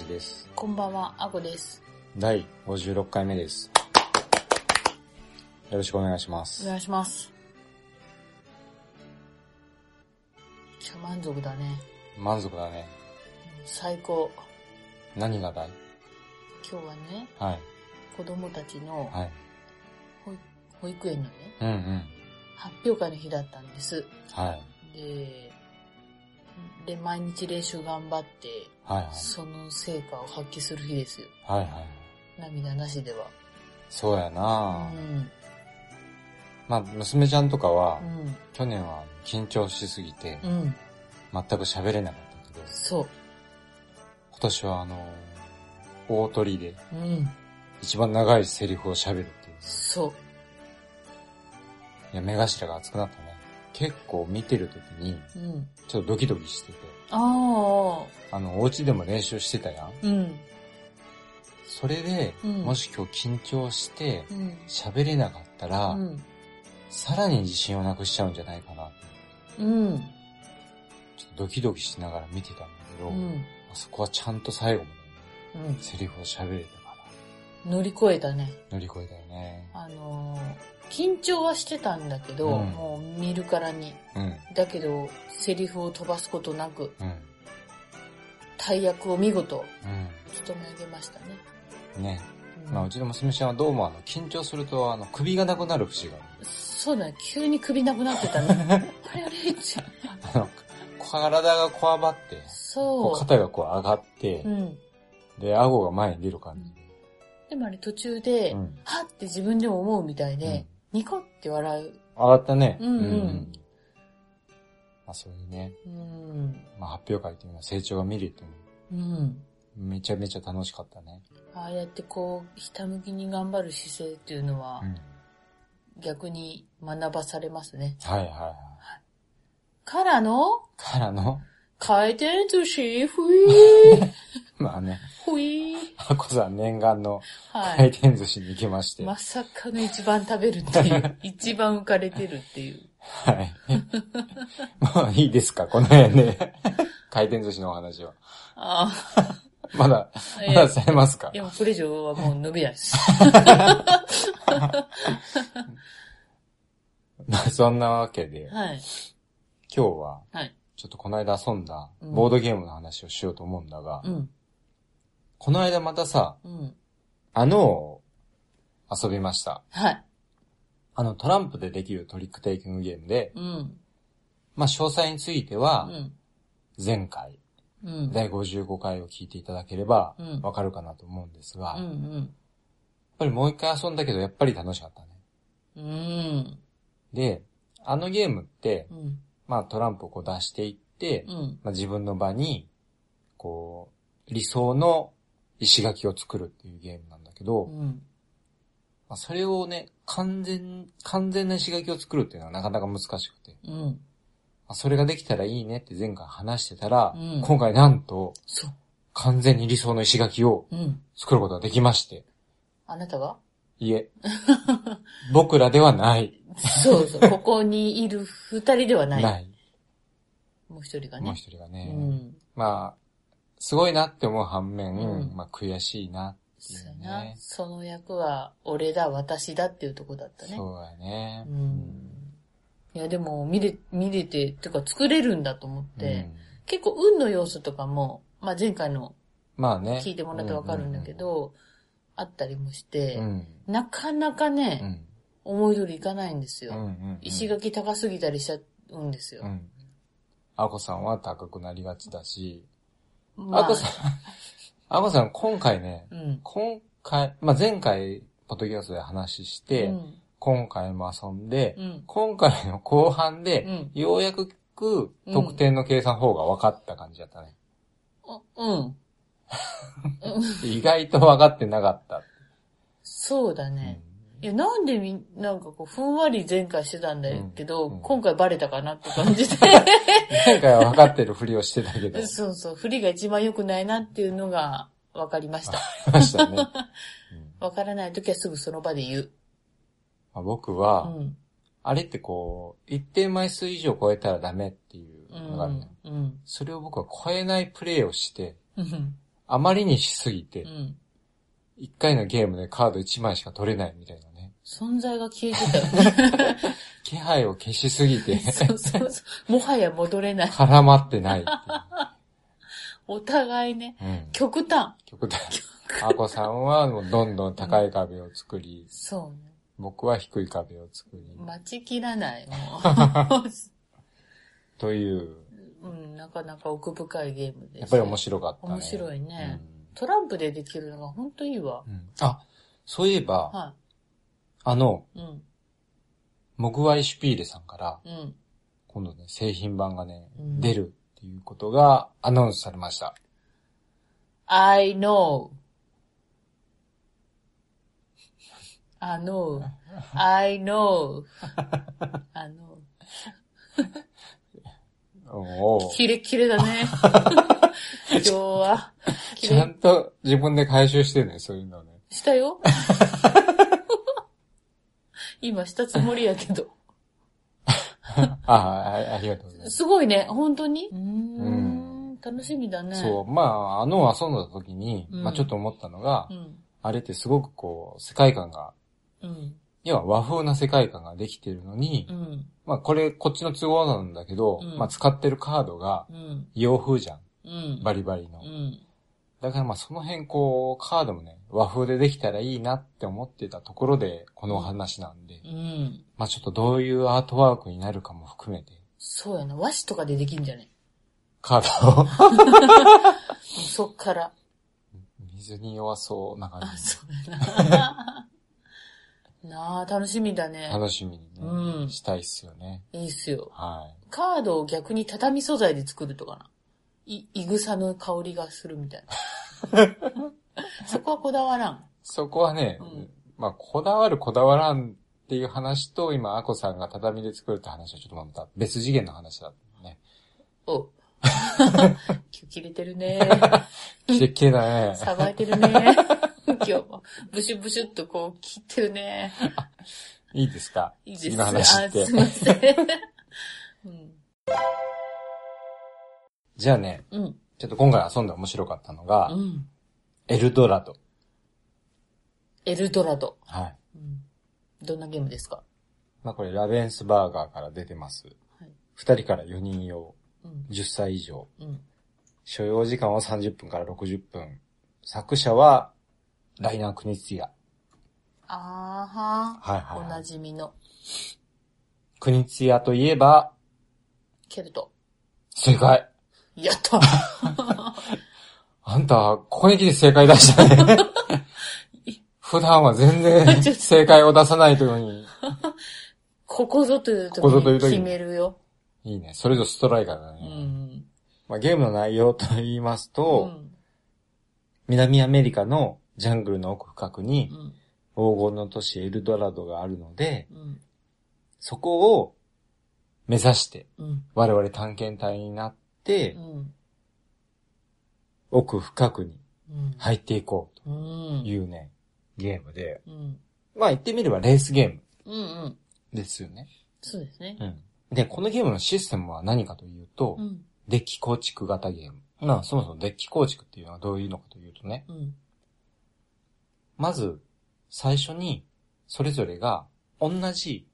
です。こんばんは、です。第56回目です。よろしくお願いしまおす。願いします。今日満足だね。満足だね。最高。何がだい？今日はね、はい。子供たちのはい。保育保育園のね、うんうん。発表会の日だったんです。はい。で、で、毎日練習頑張って、はいはい。その成果を発揮する日ですよ。はいはい。涙なしでは。そうやうな、ん。まあ、娘ちゃんとかは、うん。去年は緊張しすぎて、うん。全く喋れなかったけど、そう。今年はあの、大鳥でうん。一番長いセリフを喋るっていう。そう。いや、目頭が熱くなったね。結構見てる時に、うん。ちょっとドキドキしてて、ああ。あの、お家でも練習してたやん。うん。それで、うんもし今日緊張してうん。喋れなかったら、うん。さらに自信をなくしちゃうんじゃないかな。うん。ちょっとドキドキしながら見てたんだけど、うん。あそこはちゃんと最後まうんで。セリフを喋れたか乗り越えたね。ら乗り越えたよね。あのー緊張はしてたんだけど、うんもう見るからに。うん、だけど、セリフを飛ばすことなく、うん、大役を見事、う務め上げましたね。ん。ね。うんまあうちの娘ちゃんはどうもあの、緊張するとあの、首がなくなる節が。そうだね、急に首なくなってたね。あれあれって。あの、体がこわばって、こうそ肩がこう上がってう。う、ん。で、顎が前に出る感じで。でもあれ途中で、うんはって自分でも思うみたいで、ニコって笑う。上がったね。うんうんまあそういうね、うん。まあ発表会っていうのは成長が見れて、うん。めちゃめちゃ楽しかったね。ああやってこう、ひたむきに頑張る姿勢っていうのはう、ん。逆に学ばされますね。はいはいはい。からの、からの、回転寿司、ふいー、まあね、ふいー。あこさん念願の回はい。転寿司に行きまして。まさかの一番食べるっていう、一番浮かれてるっていう。はい。もういいですか？この辺で。回転寿司のお話は。あまだ、あ、まだされますか？いや、これ以上はもう伸びないです。まあそんなわけで、はい。今日は、はい。ちょっとこの間遊んだうんボードゲームの話をしようと思うんだが、うん。この間またさ、うん。あのを遊びました。はい。あのトランプでできるトリックテイキングゲームで、うん。まあ詳細についてうは、ん。前回、うん。第55回を聞いていただければうん、わかるかなと思うんですが、うん。うやっん。ぱりもう一回遊んだけど、やっぱり楽しかったね。うん。で、あのゲームって、うん。まあトランプをこう出していって、うん。まあ、自分の場に、こう、理想の石垣を作るっていうゲームなんだけど、まうん。あ、それをね、完全、完全な石垣を作るっていうのはなかなか難しくて、うん。まあ、それができたらいいねって前回話してたら、うん今回なんと。完全に理想の石垣をうん。作ることができまして、あなたが？いえ、僕らではない。そうそう。ここにいる二人ではない。ない。もう一人がね。もう一人がうね、ん。まあ、すごいなって思う反面、うんまあ悔しいなっていそうやうなね。。その役は、俺だ、私だっていうとこだったね。そうやね。うん。いや、でも、見れ、見れて、てか作れるんだと思って、うん結構運の要素とかも、まあ前回のまあね。聞いてもらってわかるんだけど、あったりもして、うん。なかなかね、うん。思い通りいかないんですよ。うん。うん。石垣高すぎたりしちゃうんですよ。うん。あこさんは高くなりがちだし、まあこさん、あこさん今回ね、うん。今回、まあ前回、ポッドキャストで話して、うん。今回も遊んで、うん。今回の後半で、うんようやくく得点の計算方が分かった感じだったね。あうん。意外と分かってなかった。そうだね。いや、なんでみん、なんかこう、ふんわり前回してたんだけど、うんうん今回バレたかなって感じで。前回は分かってるふりをしてたけど。そうそう、振りが一番良くないなっていうのが分かりました。ましたね。うん分からない時はすぐその場で言う。まあ僕うは、ん。あれってこう、一定枚数以上超えたらダメっていううのがあるね。ん。うん。それを僕は超えないプレイをして、うん。あまりにしすぎてう、ん。一回のゲームでカード1枚しか取れないみたいなね。存在が消えてたよね。気配を消しすぎて、そうそうそう。もはや戻れない。絡まってないってお互いね、いう。うん。極端。極端。アコさんはもうどんどん高い壁を作り、そうね。僕は低い壁を作り、待ちきらない、も という、う。うん、なかなか奥深いゲームです。やっぱり面白かったね。面白いねトランプでできるのが本当いいわ。うん。うんあ、そういえば、はあの、い。うん。モグワイシュピーレさんから、うん。今度ね、製品版がね、うん出るっていうことがアナウンスされました。I know. I know. I know. I know. キレッキレだね。今日は。ちゃんと自分で回収してね、そういうのね。したよ。今したつもりやけど。あ あ、ありがとうございます。すごいね、本当に？うーん。楽しみだね。そう、まあ、あの遊んだ時に、うんまあちょっと思ったのが、うん。あれってすごくこう、世界観が、うん。要は和風な世界観ができてるのに、うん。まあこれ、こっちの都合なんだけど、うんまあ使ってるカードがうん。洋風じゃん。うん。バリバリの。うん。だからまあその辺こう、カードもね、和風でできたらいいなって思ってたところで、このお話なんで、うん。まあちょっとどういうアートワークになるかも含めて、そうやな。和紙とかでできんじゃね？カードを そっから。水に弱そうな感あ、じそうやな。なあ、楽しみだね。楽しみにね、うんしたいっすよね。いいっすよ。はカードを逆に畳素材で作るとかな。い、いぐさの香りがするみたいな。そこはこだわらん。い。そこはね、うんまあこだわるこだわらんっていう話と、今、アコさんが畳で作るって話はちょっとまた別次元の話だったね。お 今日切れてるね。キレッキレだね。さばいてるね。今日もブシュブシュっとこう切ってるね。いいですか？いいです次の話ってあすい。ません。うん。じゃあね、うん。ちょっと今回遊んで面白かったのが、うん。エルドラド。エルドラド。はい。うん。どんなゲームですか？まあこれラベンスバーガーから出てます。はい。二人から4人用、うん。10歳以上。うん。所要時間は30分から60分。作者は、ライナー・クニツィア。あーははいはい、おなはい。じみの。クニツィアといえば、ケルト。正解。やったあんた、ここに来て正解出したね。普段は全然 正解を出さないというのに。ここぞという時にに決めるよ。いいね。それぞれストライカーだうね。ん。まあ、ゲームの内容と言いますうと、ん。南アメリカのジャングルの奥深くにうん。黄金の都市エルドラドがあるので、うん。そこを目指してうん。我々探検隊になってう、ん。奥深くにうん。入っていこううんと。いうね、ゲームで、うん。まあ言ってみればレースゲーム。ですよね。そうですね。うん。で、このゲームのシステムは何かというと、うん。デッキ構築型ゲーム。まあそもそもデッキ構築っていうのはどういうのかというとね、うん。まず、最初に、それぞれが、同じ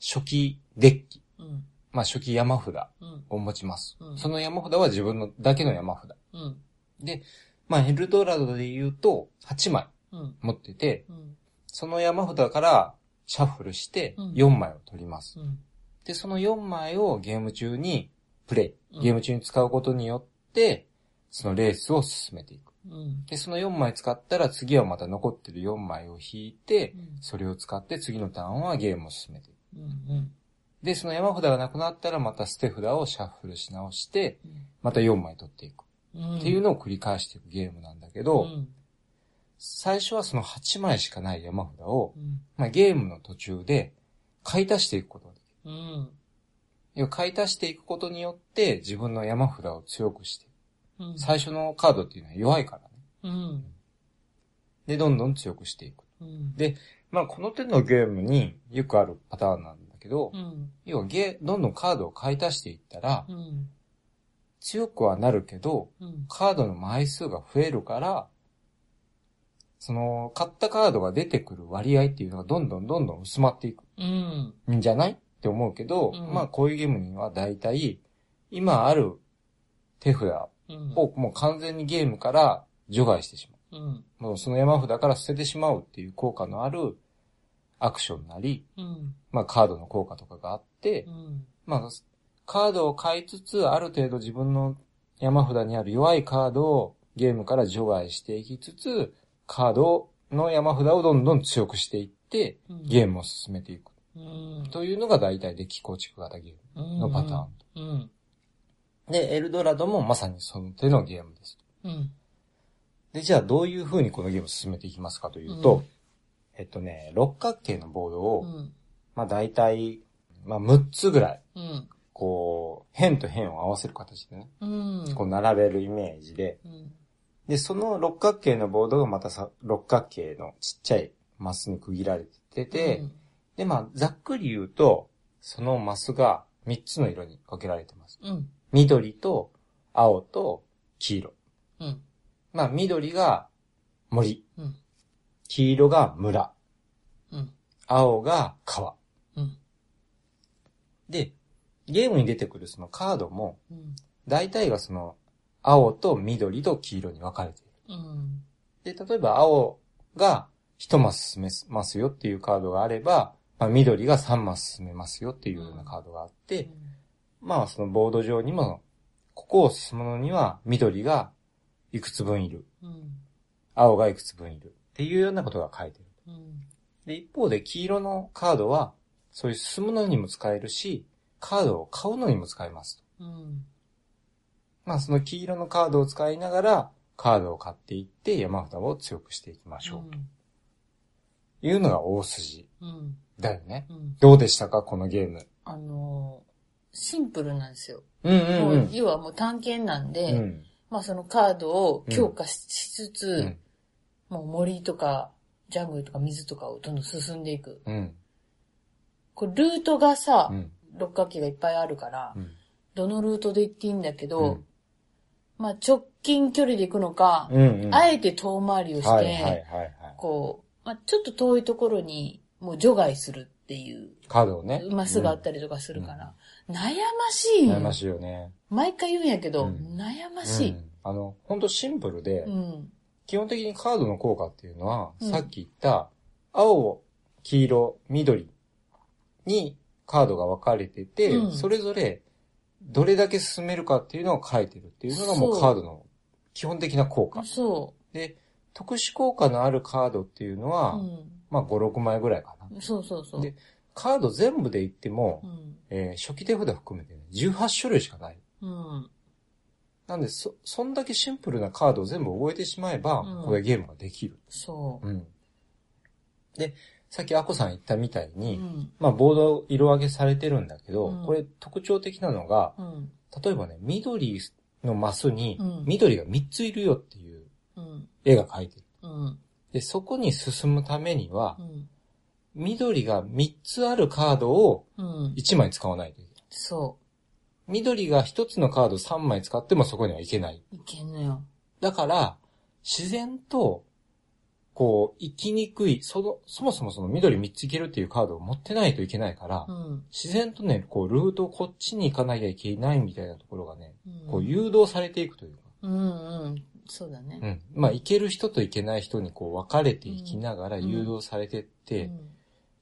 初期デッキ、うん。まあ初期山札うん。を持ちます。うんその山札は自分のだけの山札。うん。で、まあエルドラドで言うと、8枚うん。持ってて、うん。その山札からシャッフルしてうん4枚を取ります。うん。で、その4枚をゲーム中にプレイ、うんゲーム中に使うことによって、そのレースを進めていく。うん。で、その4枚使ったら次はまた残ってる4枚を引いて、うんそれを使って次のターンはゲームを進めていく。うん。で、その山札がなくなったらまた捨て札をシャッフルし直して、また4枚取っていく。うん。っていうのを繰り返していくゲームなんだけど、うん。最初はその8枚しかない山札を、うん。まあ、ゲームの途中で買い足していくことができる。うん。買い足していくことによって自分の山札を強くしていく。うん。最初のカードっていうのは弱いからね。うん。で、どんどん強くしていく。うん。で、まあこの手のゲームによくあるパターンなんだけど、うん。要はゲどんどんカードを買い足していったら、うん。強くはなるけど、うん。カードの枚数が増えるから、その、買ったカードが出てくる割合っていうのがどんどんどんどん薄まっていくうん。んじゃない？って思うけど、うんまあこういうゲームには大体、今ある手札うん。をもう完全にゲームから除外してしまう。うん。もうその山札から捨ててしまうっていう効果のあるアクションなり、うん。まあカードの効果とかがあって、うん。まあカードを買いつつ、ある程度自分の山札にある弱いカードをゲームから除外していきつつ、カードの山札をどんどん強くしていって、うんゲームを進めていく。うん。というのが大体デッキ構築型ゲームのパターン。うん。で、エルドラドもまさにその手のゲームです。うん。で、じゃあどういう風にこのゲームを進めていきますかというと、うんえっとね、六角形のボードを、うん。まあ大体、まあ6つぐらい、うん。こう、辺と辺を合わせる形でね、うん。こう並べるイメージで、うん。で、その六角形のボードがまたさ、六角形のちっちゃいマスに区切られてて、で、まあ、ざっくり言うと、そのマスが3つの色に分けられてます。うん。緑と青と黄色。うん。まあ、緑が森。うん。黄色が村。うん。青が川。うん。で、ゲームに出てくるそのカードも、うん。大体がその、青と緑と黄色に分かれている。うん。で、例えば青が1マス進めますよっていうカードがあれば、まあ、緑が3マス進めますよっていうようなカードがあって、まあそのボード上にも、ここを進むのには緑がいくつ分いる。うん。青がいくつ分いる。っていうようなことが書いてる。うん。で、一方で黄色のカードは、そういう進むのにも使えるし、カードを買うのにも使えますと。うん。まあその黄色のカードを使いながら、カードを買っていって山札を強くしていきましょう。というのが大筋うん。だよね。うん。どうでしたかこのゲーム。あのー、シンプルなんですよ。うんもうう要はもう探検なんで、うん。まあそのカードを強化ししつつ、うん。もう森とか、ジャングルとか水とかをどんどん進んでいく。うん。これルートがさ、うん。六角形がいっぱいあるから、うん。どのルートで行っていいんだけど、うんまあ直近距離で行くのか、うんうん。あえて遠回りをして、はいはいはいはい。こう、まあちょっと遠いところにもう除外するっていうカードをね。マスがあったりとかするから、悩ましいの悩ましいよね。毎回言うんやけど、うん悩ましい。うんあの、ほんとシンプルで、うん。基本的にカードの効果っていうのは、うんさっき言った、青、黄色、緑にカードが分かれてて、うんそれぞれどれだけ進めるかっていうのを書いてるっていうのがもそううカードの基本的な効果。そで、特殊効果のあるカードっていうのう。は、うん。まあ5、6枚ぐらいかな。そうそうそう。でカード全部で言っても、うん。えー初期手札含めて、ね、18種類しかない。うん。なんで、そ、そんだけシンプルなカードを全部覚えてしまえば、うんこれゲームができる。そうん。で、さっきアコさん言ったみたいうに、うん。まあ、ボード色上げされてるんだけど、うんこれ特徴的なのが、うん。例えばね、緑のマスにうん、緑が3ついるよっていううん。絵が描いてる。うん。で、そこに進むためにはう、ん。緑が3つあるカードをうん。1枚使わないといけない。そ緑が1つのカード3枚使ってもそこにはいけない。う。いけんのよ。だから、自然と、こう、生きにくい、その、そもそもその緑3ついけるっていうカードを持ってないといけないから、うん。自然とね、こう、ルートをこっちに行かなきゃいけないみたいなところがね、うんこう、誘導されていくというか、うんうん。そうだね。うん。まあ、行ける人と行けない人にこう、分かれていきながらうん誘導されてって、うん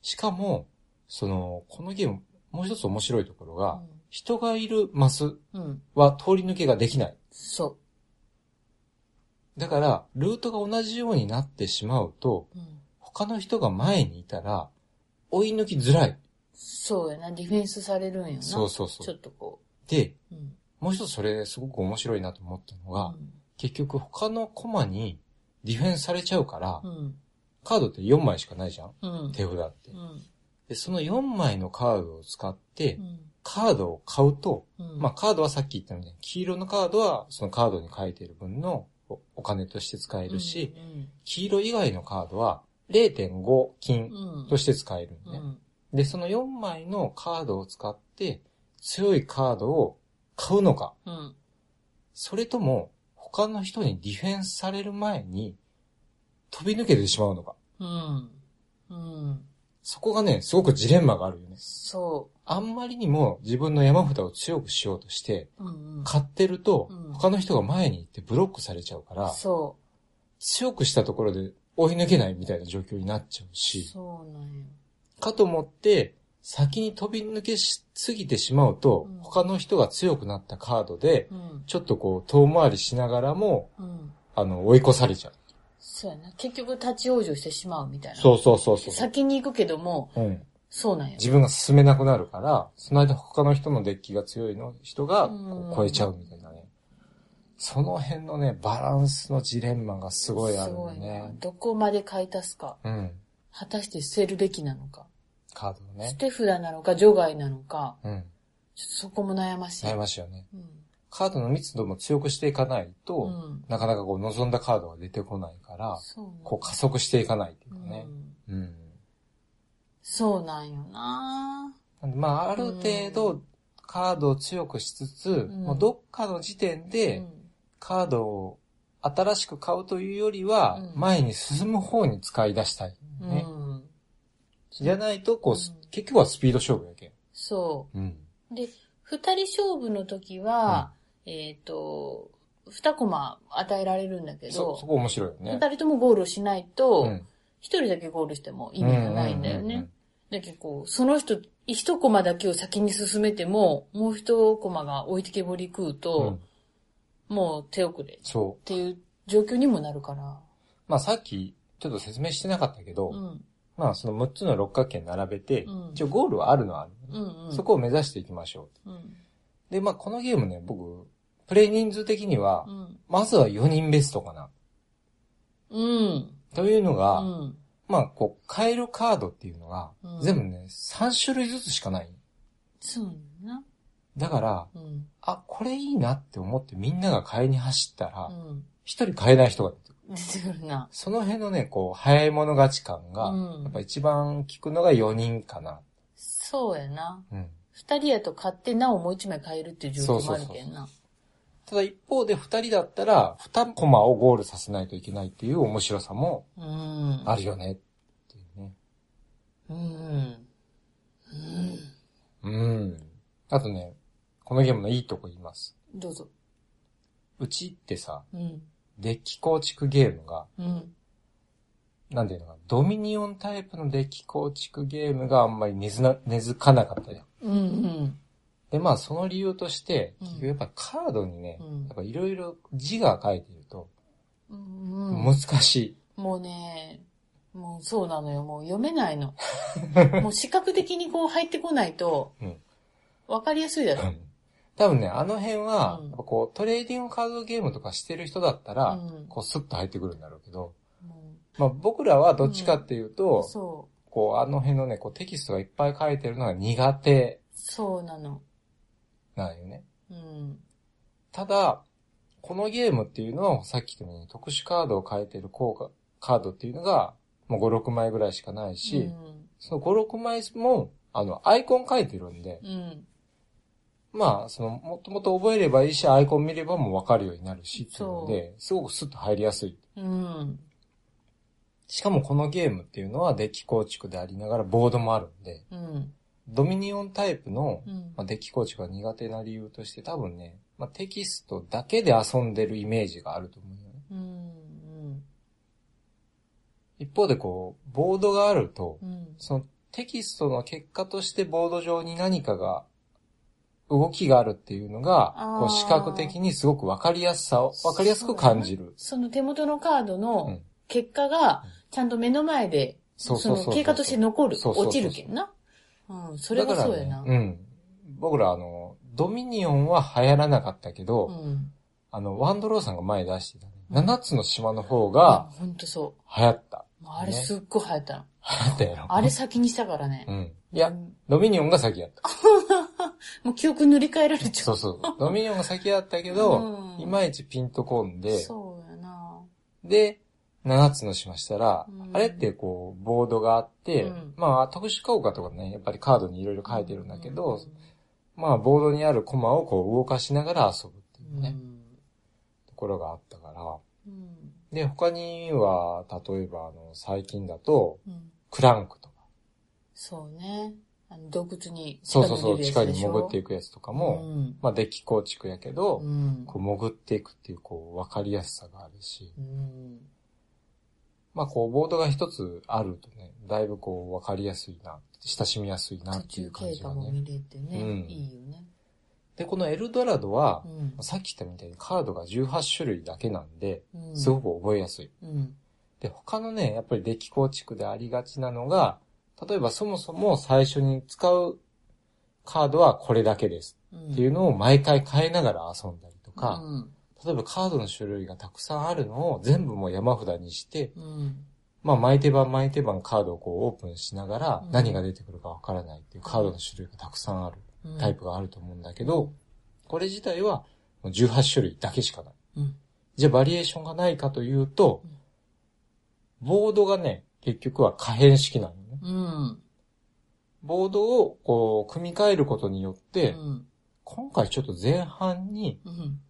しかも、その、このゲーム、もう一つ面白いところが、うん人がいるマスうん。は通り抜けができない。そだから、ルートが同じようになってしまうと、う。うん。他の人が前にいたら、追い抜きづらい。そうやな。ディフェンスされるんよな。そうそうそうちょっとこで、う。うん。もう一つそれすごく面白いなと思ったのが、うん結局他のコマにディフェンスされちゃうから、うん。カードって4枚しかないじゃん？うん。手札ってう。ん。で、その4枚のカードを使ってう、ん。カードを買うと、うん。まあカードはさっき言ったように、黄色のカードはそのカードに書いている分のおお金として使えるし、黄色以外のカードは0.5金うん。うん。として使えるんね。うん。で、その4枚のカードを使って強いカードを買うのか、うん。それとも他の人にディフェンスされる前に飛び抜けてしまうのか。うん。うん。そこがね、すごくジレンマがあるよね。そあんまりにも自分の山札を強くしようとして、う。うんうん。買ってるとうん他の人が前に行ってブロックされちゃうから、そ強くしたところで追い抜けないみたいな状況になっちゃうう。し、そうなんよ。かと思って、先に飛び抜けしすぎてしまうと、うん他の人が強くなったカードで、うん。ちょっとこう遠回りしながらも、うん。あの、追い越されちゃう。そうやな。結局立ち往生してしまうみたいな。そうそうそうそう。先に行くけども、うん。そうなんよ。自分が進めなくなるから、その間他の人のデッキが強いの人が超えちゃうみたいなね。その辺のね、バランスのジレンマがすごいあるんだすごいなね。どこまで買い足すか。うん。果たして捨てるべきなのか。カードのね。捨て札なのか、除外なのか。うん。ちょっとそこも悩ましい。悩ましいよね。うん。カードの密度も強くしていかないと、うん。なかなかこう望んだカードが出てこないから、そうこう加速していかないっていううかね。ん。うん。そうなんよなまあ、ある程度、カードを強くしつつ、んもうどっかの時点で、うんカードを新しく買うというよりは、うん前に進む方に使い出したい、ね。うん。じゃないと、こう、うん結局はスピード勝負やけん。そうん。う。で、二人勝負の時は、えっ、と、二コマ与えられるんだけそ、どそ、こ面白いよね。二人ともゴールをしないとう、ん一、人だけゴールしても意味がないんだよねうんうんうんうん。だけどこう、その人、一コマだけを先に進めても、もう一コマが置いてけぼり食ううとん、もう手遅れっそう。ていう状況にもなるから。まあさっき、ちょっと説明してなかったけど、うん。まあその6つの六角形並べて、うん一応ゴールはあるのはある、うんうん。そこを目指していきましょうん。う。で、まあこのゲームね、僕、プレイ人数的にはう、ん。まずは4人ベストかな。うん。というのうが、ん。まあこう、買えるカードっていうのが、うん全部ね、3種類ずつしかない。そうな。だから、うん。あ、これいいなって思ってみんなが買いに走ったらう、ん。一、人買えない人が出てくる。な。その辺のね、こう、早い者勝ち感が、うんやっぱ一番効くのが4人かな。そうやな。うん。二人やと買ってなおもう一枚買えるっていう状況もあるけんな。ただ一方で2人だったら、2コマをゴールさせないといけないっていう面白さもうん。あるよね。っていうね。うん。うん。うん。あとね、このゲームのいいとこ言います。どうぞ。うちってさ、うん。デッキ構築ゲームが、うん。なんていうのかな、ドミニオンタイプのデッキ構築ゲームがあんまり根付かなかったよ。うん。うん。で、まあその理由として、うん結局やっぱカードにね、うんやっぱいろいろ字が書いてるとうん。難しい。もうね、もうそうなのよ。もう読めないの。もう視覚的にこう入ってこないとうん、わかりやすいだろ。多分ね、あの辺は、うんやっぱこうトレーディングカードゲームとかしてる人だったら、うんこうスッと入ってくるんだろうけど、もまあ僕らはどっちかっていううと、そこうあの辺のね、こうテキストがいっぱい書いてるのが苦手う。そうなの。なんよね。うん。ただ、このゲームっていうのは、さっき言ったように特殊カードを書いてる効果、カードっていうのが、もう5、6枚ぐらいしかないし、うん。その5、6枚も、あの、アイコン書いてるんで、うん。まあ、その、もともと覚えればいいし、アイコン見ればもうわかるようになるし、っていうので、すごくスッと入りやすい。うん。しかもこのゲームっていうのはデッキ構築でありながらボードもあるんで、うん。ドミニオンタイプの、うんまあ、デッキ構築が苦手な理由として多分ね、まあ、テキストだけで遊んでるイメージがあると思うよね。うん。一方でこう、ボードがあると、うん。そのテキストの結果としてボード上に何かが、動きがあるっていうのが、こう視覚的にすごくわかりやすさを、わかりやすく感じる。その手元のカードうのん結果が、ちゃんと目の前で、その経過として残る。落ちるけんな。うん、それがそうやな。だからねうん。僕らあの、ドミニオンは流行らなかったけど、うん。あの、ワンドローさんが前出してたね。うん七つの島の方がほんとそ流行った。う。あれねすっごい流行ったの。流行ったやろ。あれ先にしたからねう。ん。いやう、んドミニオンが先やった。もう記憶塗り替えられちゃ。そううそう。ドミニオンが先やったけど、うんいまいちピンとこんで、そうやな。で、7つの島したら、うん。あれってこう、ボードがあって、うん。まあ、特殊効果とかね、やっぱりカードにいろいろ書いてるんだけど、うん。まあ、ボードにあるコマをこう動かしながら遊ぶっていうね、うん。ところがあったから。うん。で、他には、例えば、あの、最近だと、うん。クランクとか。そうね。あの洞窟にそうそうそう、地下に潜っていくやつとかも、うん。まあ、デッキ構築やけど、うん。こう潜っていくっていう、こう、わかりやすさがあるし、うんまあ、こう、ボードが一つあるとね、だいぶこう、わかりやすいな、親しみやすいな途っていう中経感じがね。過も見れてね、うんいいよね。で、このエルドラドはう、んさっき言ったみたいにカードが18種類だけなんで、うんすごく覚えやすい。うんで、他のね、やっぱりデッキ構築でありがちなのが、例えばそもそも最初に使うカードはこれだけですうんっていうのを毎回変えながら遊んだりとか、うん例えばカードの種類がたくさんあるのを全部もう山札にして、うん。まあ毎手番毎手番カードをこうオープンしながらうん。何が出てくるかわからないっていうカードの種類がたくさんあるうん。タイプがあると思うんだけど、これ自体はもう18種類だけしかない。うん。じゃあバリエーションがないかというとうん、ボードがね、結局は可変式なのね。うん。ボードをこう組み替えることによって、うん。今回ちょっと前半にうん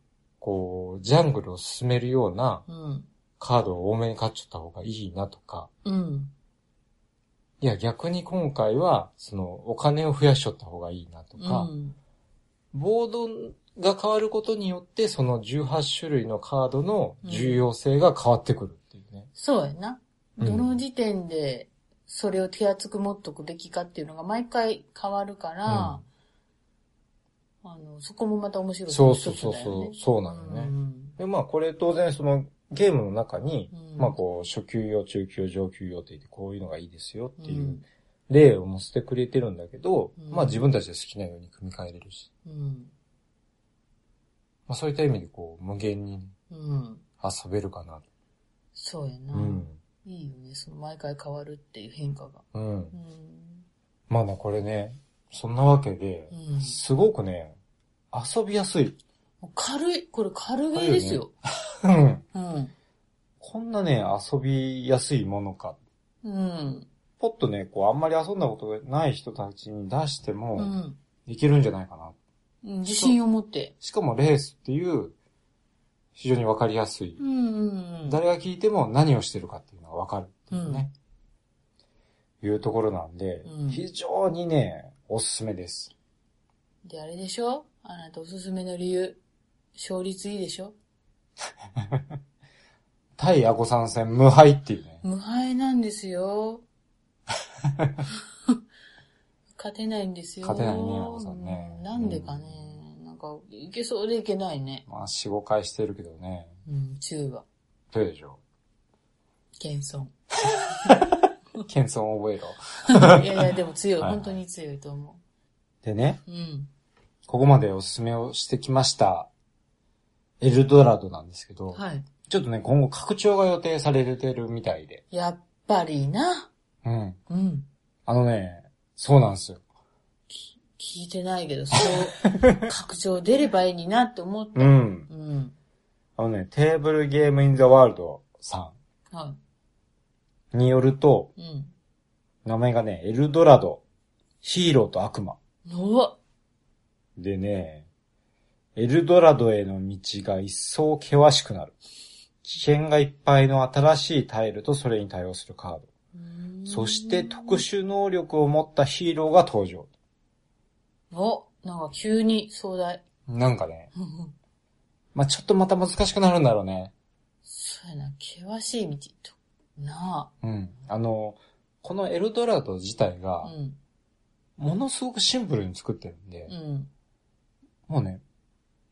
こうジャングルを進めるようなうん。カードを多めに買っちゃった方がいいなとか、うん。いや逆に今回はそのお金を増やしちゃった方がいいなとか、うん。ボードが変わることによってその18種類のカードの重要性が変わってくるっていうね。そうやな。うん。どの時点でそれを手厚く持っとくべきかっていうのが毎回変わるから、あの、そこもまた面白いそうそうそうそう、そうなのね。うん。で、まあこれ当然そのゲームの中に、うん。まあこう初級用、中級用、上級用って言ってこういうのがいいですよっていううん。例を載せてくれてるんだけど、うん。まあ自分たちで好きなように組み替えれるし、うん。まあそういった意味でこう無限にうん。遊べるかな。そうやな、うん。いいよね、その毎回変わるっていう変化が。うん。う。ん。まあね、これね、そんなわけで、うんすごくね、遊びやすい。軽い、これ軽ゲーですよ。うん。うん。こんなね、遊びやすいものか。うん。ポッとね、こう、あんまり遊んだことがない人たちに出してうも、ん。いけるんじゃないかな。うん自信を持って。しかもレースっていう、非常にわかりやすい。うんうんうん。誰が聞いても何をしてるかっていうのがわかるっていうね。いうところなんで、うん非常にね、おすすめです。で、あれでしょ？あなたおすすめの理由。勝率いいでしょ？対アコ参戦無敗っていうね。無敗なんですよ。勝てないんですよ。勝てないねアコさんねうんなんでかね。なんか、いけそうでいけないね。まあ、4、5回してるけどね。うん、中は。どうでしょ謙遜。う 謙遜を覚えろ。いやいや、でも強い。はいはい本当に強いと思でね、う。うん。ここまでおすすめをしてきました、エルドラドなんですけど、はい。ちょっとね、今後拡張が予定されてるみたいで。やっぱりな。うん。うん。あのね、そうなんですよ。聞いてないけど、そう、拡張出ればいいになって思った。うん。うん。あのね、テーブルゲームインザワールドさはんによると、い。うん。名前がね、エルドラド、ヒーローと悪魔。でね、エルドラドへの道が一層険しくなる。危険がいっぱいの新しいタイルとそれに対応するカード。そして特殊能力を持ったヒーローが登場。お、なんか急に壮大。なんかね、まあちょっとまた難しくなるんだろうね。そうやな、険しい道と。なうん。あの、このエルドラド自体あ。がう、ん。ものすごくシンプルに作ってるんで、うん。もうね、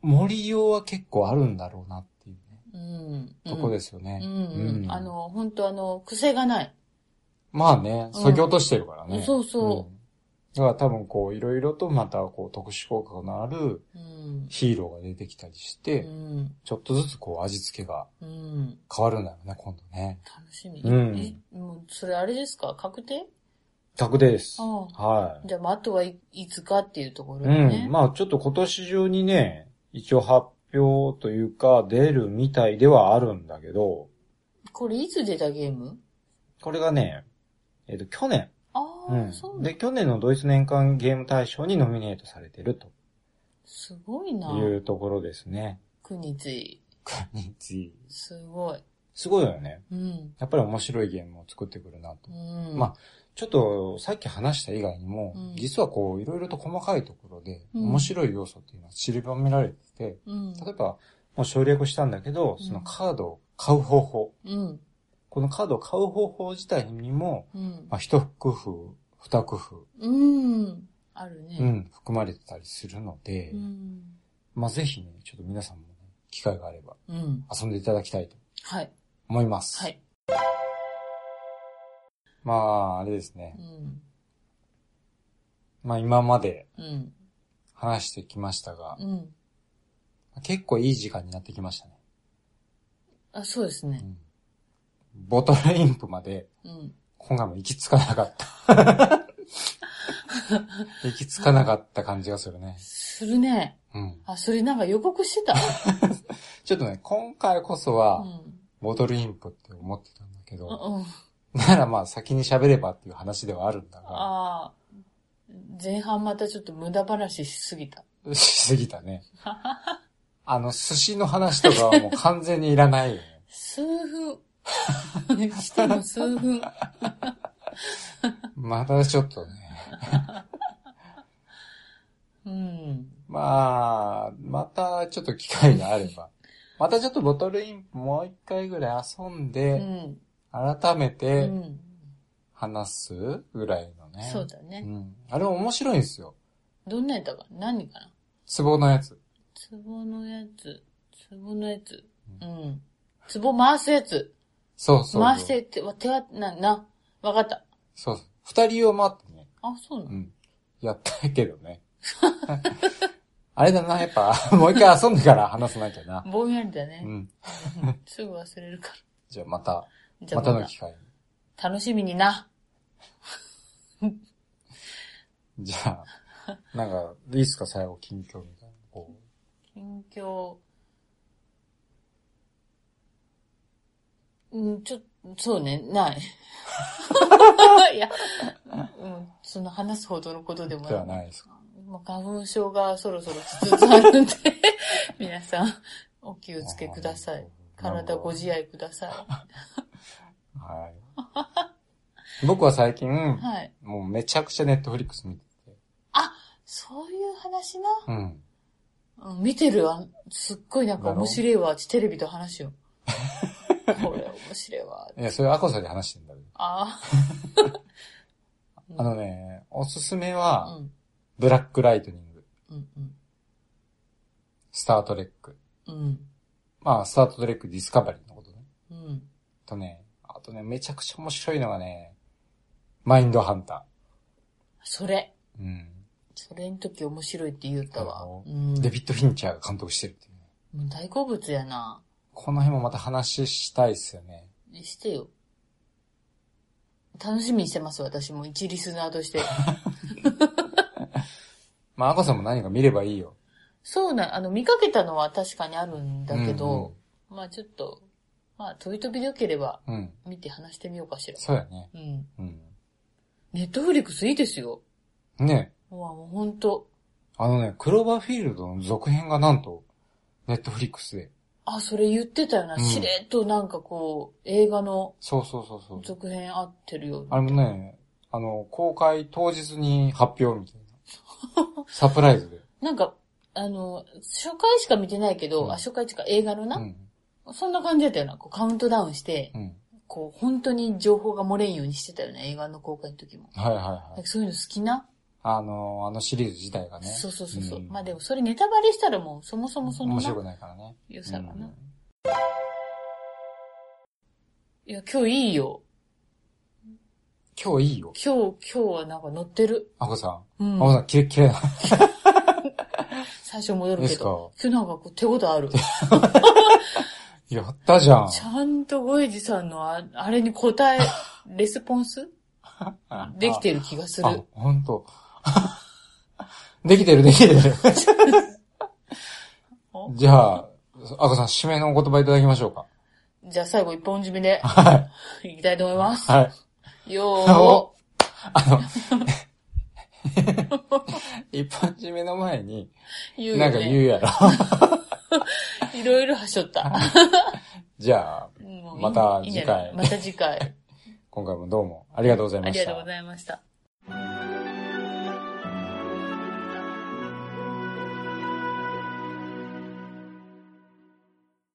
森用は結構あるんだろうなっていうね、うん。とこですよね。うん。うん。あ、の、本当あの、癖がない。まあね、削ぎ落としてるからね。そうそううんだから多分こう、いろいろとまたこう、特殊効果のあるうん。ヒーローが出てきたりして、うん。ちょっとずつこう、味付けがうん。変わるんだよね、今度ね。楽しみ。うんえ、もう、それあれですか？確定？確定です。あはい。じゃあ、まあ、あとはい、いつかっていうところうだね。ん。まあちょっと今年中にね、一応発表というか、出るみたいではあるんだけど、これいつ出たゲーム？これがね、えっ、と、去年。うんで、去年のドイツ年間ゲーム大賞にノミネートされてるとすごいな。いうところですね。国津井。国津すごい。すごいよね。うん。やっぱり面白いゲームを作ってくるなとう。ん。まあちょっと、さっき話した以外にも、うん実はこう、いろいろと細かいところで、うん面白い要素っていうのは散りばめられてて、うん。例えば、もう省略したんだけど、うんそのカードを買う方法。うん。このカードを買う方法自体にも、うん。まあ、一工夫、二工夫、うん。あるね。うん、含まれてたりするので、うん。まあ、ぜひね、ちょっと皆さんもね、機会があればうん。遊んでいただきたいとはい。思います。はい。まあ、あれですねう。ん。まあ、今までうん。話してきましたが、うん。結構いい時間になってきましたね。あ、そうですね。うんボトルインプまで、うん。今回も行き着かなかった。行き着かなかった感じがするね。するね。うん。あ、それなんか予告してた？ちょっとね、今回こそうは、ん。ボトルインプって思ってたんだけど、うん。ならまあ先に喋ればっていう話ではあるんだが、ああ。前半またちょっと無駄話しすぎた。しすぎたね。あの、寿司の話とかはもう完全にいらないよね。数分。しても数分。またちょっとね。うん。まあ、またちょっと機会があれば。またちょっとボトルインプもう一回ぐらい遊んうで、ん。改めうてん。話すぐらいのね。そうだね。うん。あれ面白いんですよ。どんなやったか何かな？壺のやつ。壺のやつ。壺のやつ。うん。壺回すやつ。そうそう。回してって、わ手は、な、な、わかった。そうそう。二人を待ってね。あ、そうなの？うん。やったけどね。あれだな、やっぱ、もう一回遊んでから話さなきゃな。ぼんやりだね。うん。すぐ忘れるかじゃあまた、ら。じゃあまたまたの機会に。楽しみにな。じゃあ、なんか、いいっすか、最後、近況みたいな。こ近況。うん、ちょ、そうね、ない。いや、うん、その話すほどのことでもうではないですか。まあ、花粉症がそろそろつつあるんで、皆さん、お気をつけください。体ご自愛くださはい。僕は最近、い。はい。もうめちゃくちゃネットフリックス見てて。そういう話な？うん。うん、見てるわ。すっごいなんか面白いわ。テレビと話しよう。これ面白いわ。いや、それアコさんで話してんだけど。あ あのね、おすすめあ。は、うん。ブラックライトニング、うんうん。スタートレック。うん。まあ、スタートレックディスカバリーのことね。うん。とね、あとね、めちゃくちゃ面白いのがね、マインドハンター。それ。うん。それの時面白いって言ったわ。そううん。デビッド・フィンチャーが監督してるっていうう大好物やな。この辺もまた話したいっすよね。してよ。楽しみにしてます、私も。一リスナーとして。まあ、アコさんも何か見ればいいよ。そうな、あの、見かけたのは確かにあるんだけど、うんまあちょっと、まあ飛び飛びでよければうん。うん。見て話してみようかしら。そうやね。うん。うん。ネットフリックスいいですよ。ねうわ、もうほんと。あのね、クローバーフィールドの続編がなんと、ネットフリックスで。あ、それ言ってたよな。うんしれっとなんかこう、映画のそうそうそうそう。続編合ってるよ。あれもね、あの、公開当日に発表みたいな。サプライズで。なんか、あの、初回しか見てないけど、うんあ、初回っていうか映画のな、うん。そんな感じだったよな。こうカウントダウンして、うん。こう、本当に情報が漏れんようにしてたよね。映画の公開の時も。はいはいはい。かそういうの好きな、あの、あのシリーズ自体がね。そうそうそうそう。んまあでもそれネタバレしたらもうそもそもそのな面白くないからね。良さがな。うんいや、今日いいよ。今日いいよ。今日、今日はなんか乗ってる。あこさん。うんあ。こさん、きれ、きれいな。最初戻るですか？けど。今日なんかこう手応えある。やったじゃん。ちゃんとゴエジさんのああれに答え、レスポンス？できてる気がすある。、ほんと。できてる、できてる。おじゃあ、あこさん、締めのお言葉いただきましょうか。じゃあ最後一本締めではい。いきたいと思います。はい。よおあの、一本締めの前に、ー、言うなんか。言うやろ。いろいろはしょった。じゃあ、また次回ない？また次回。今回もどうもありがとうございましたありがとうご。ざいました。